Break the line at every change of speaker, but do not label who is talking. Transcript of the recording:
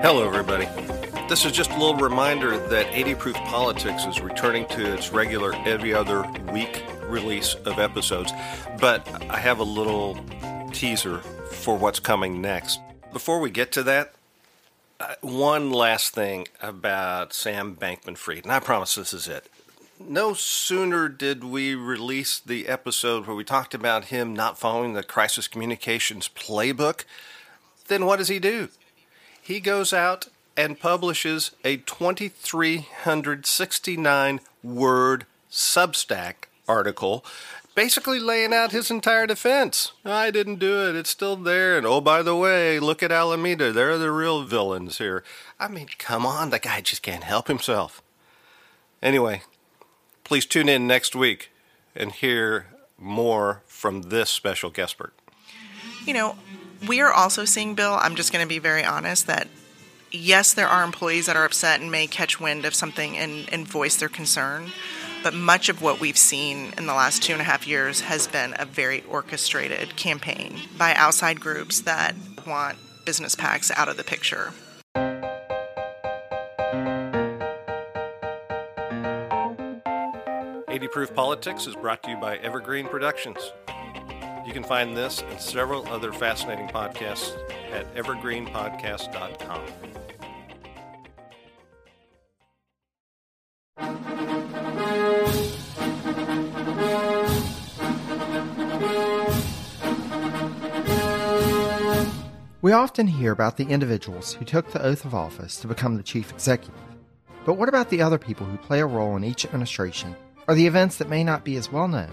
Hello, everybody. This is just a little reminder that 80 Proof Politics is returning to its regular every other week release of episodes, but I have a little teaser for what's coming next. Before we get to that, uh, one last thing about Sam Bankman Fried, and I promise this is it. No sooner did we release the episode where we talked about him not following the crisis communications playbook, then what does he do? He goes out and publishes a 2,369 word Substack article basically laying out his entire defense. I didn't do it. It's still there. And oh, by the way, look at Alameda. They're the real villains here. I mean, come on. The guy just can't help himself. Anyway, please tune in next week and hear more from this special guest.
You know, we are also seeing, Bill, I'm just going to be very honest, that yes, there are employees that are upset and may catch wind of something and, and voice their concern. But much of what we've seen in the last two and a half years has been a very orchestrated campaign by outside groups that want business PACs out of the picture.
Eighty Proof Politics is brought to you by Evergreen Productions. You can find this and several other fascinating podcasts at evergreenpodcast.com.
We often hear about the individuals who took the oath of office to become the chief executive. But what about the other people who play a role in each administration, or the events that may not be as well known,